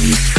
me.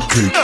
okay.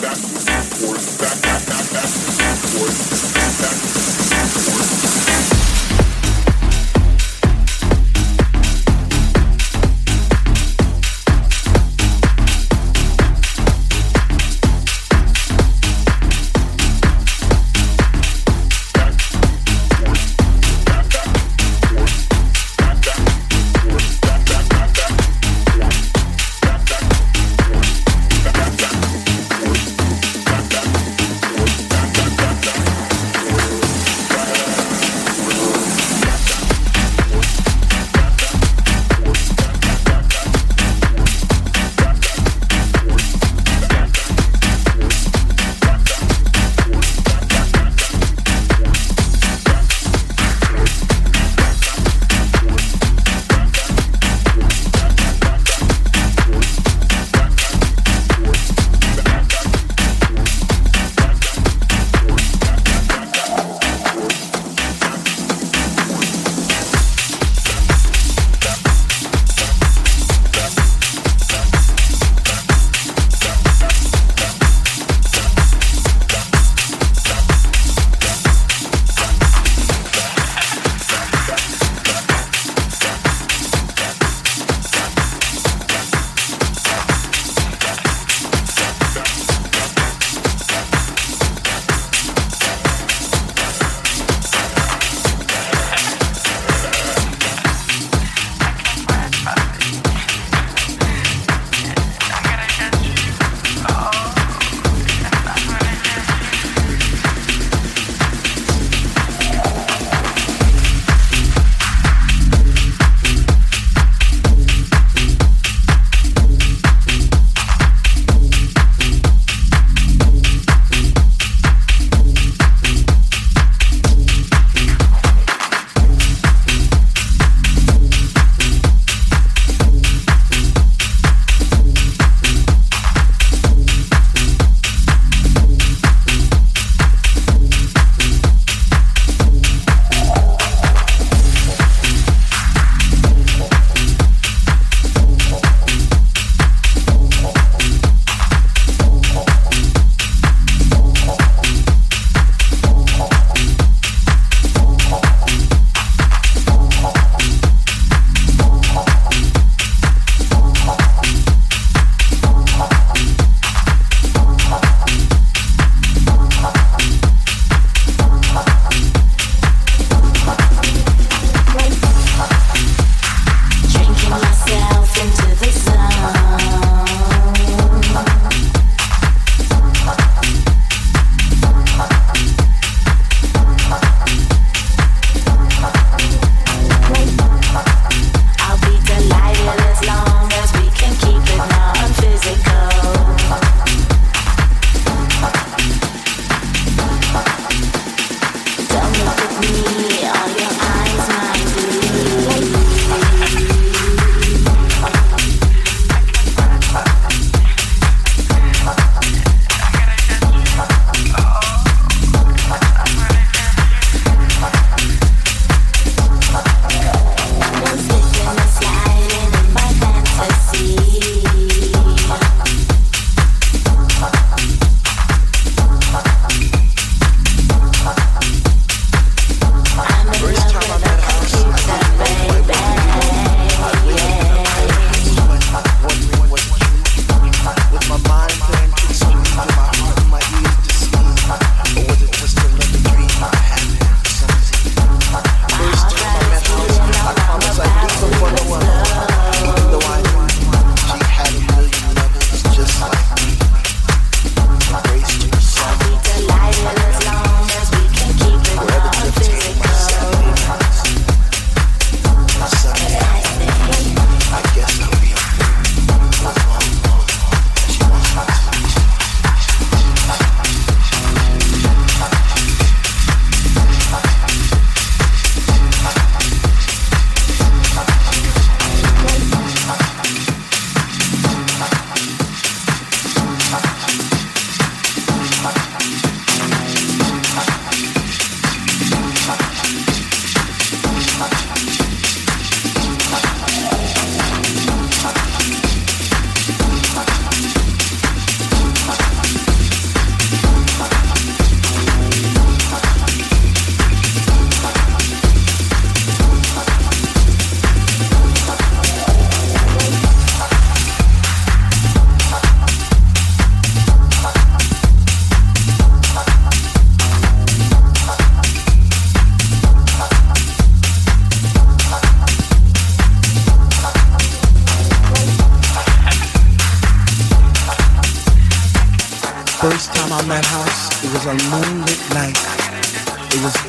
backwards and forth, back, back, back, backwards and forth, backwards and forth.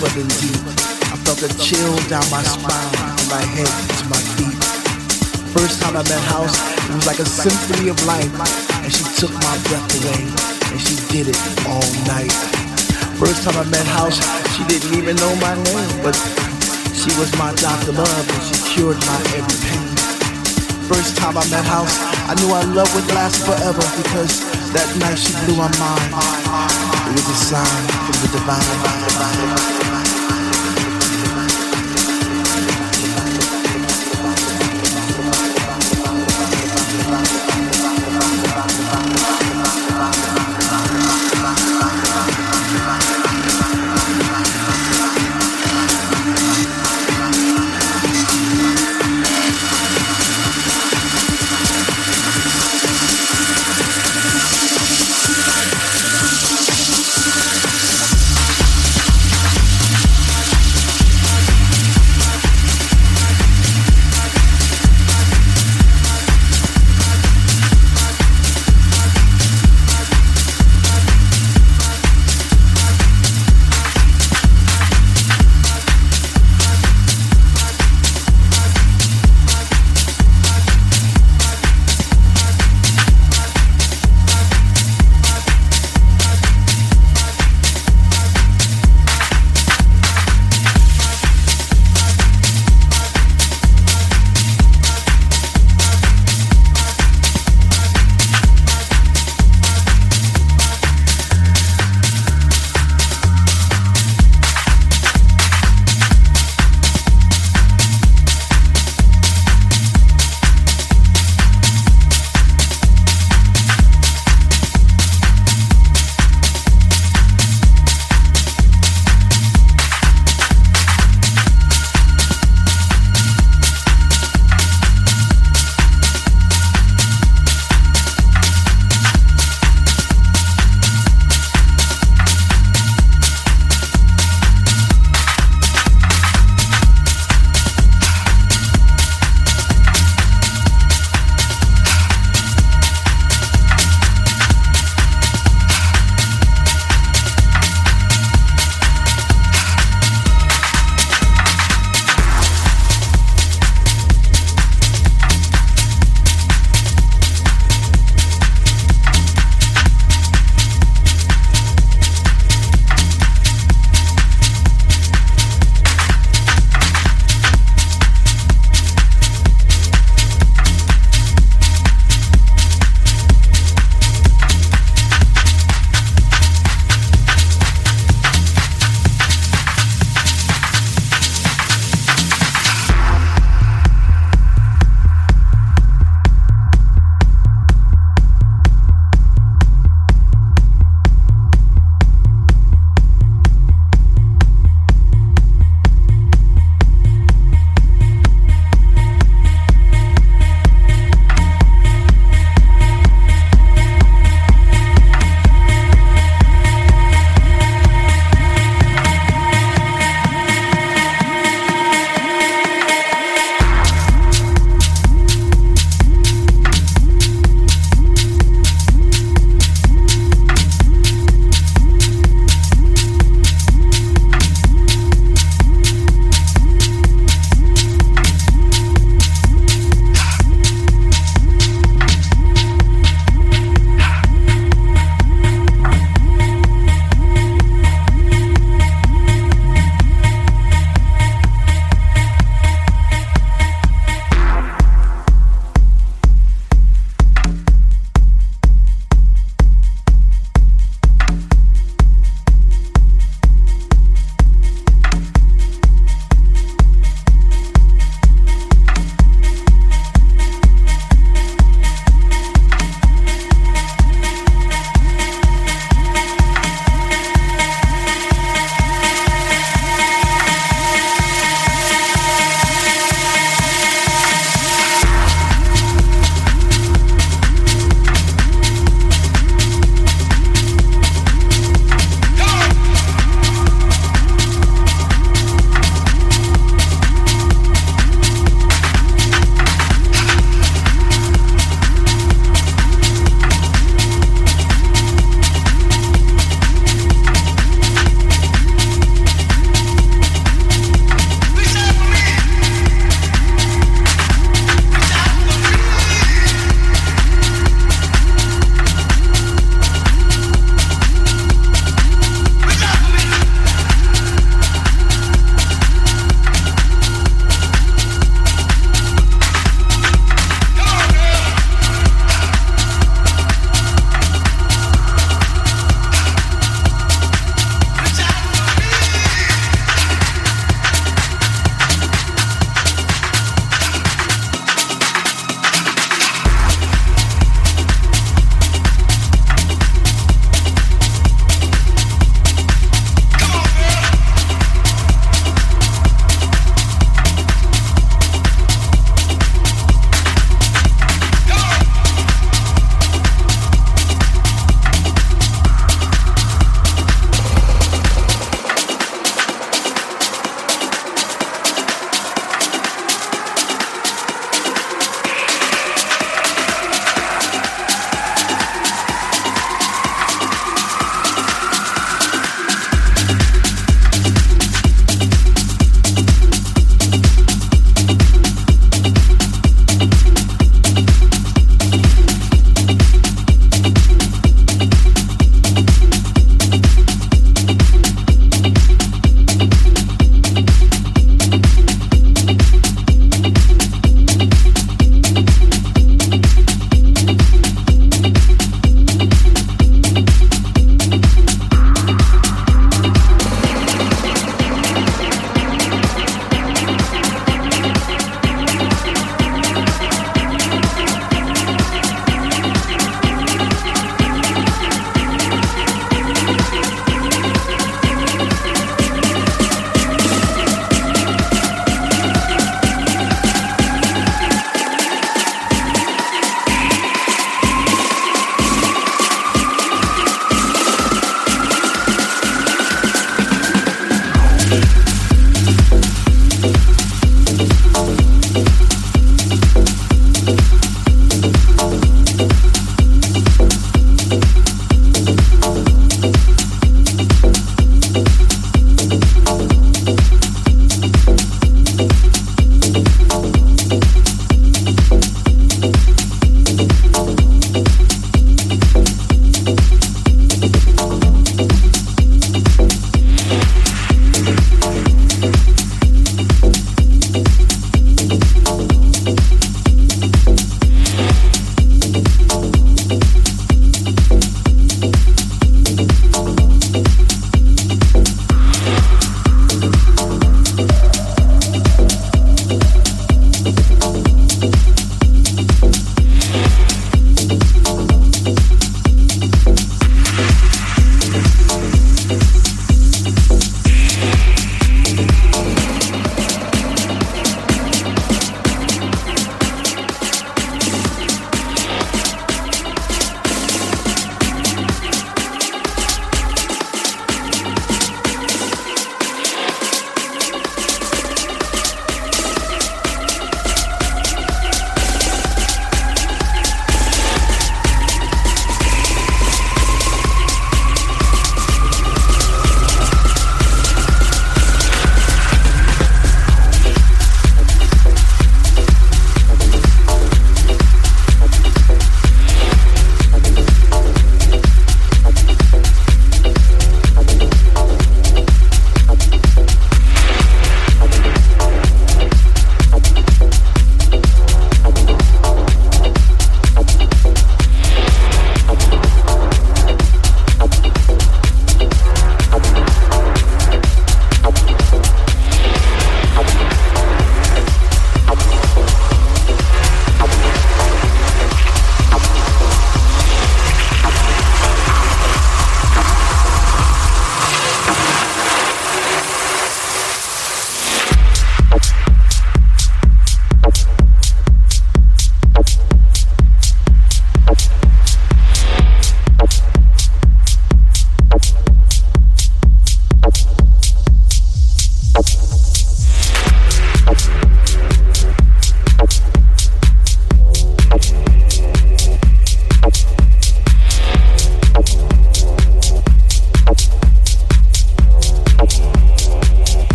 divine. down my spine, from my head to my feet. First time I met House, it was like a symphony of life, and she took my breath away, and she did it all night. First time I met House, she didn't even know my name, but she was my doctor love, and she cured my every pain. First time I met House, I knew our love would last forever because that night she blew my mind. It was a sign from the divine.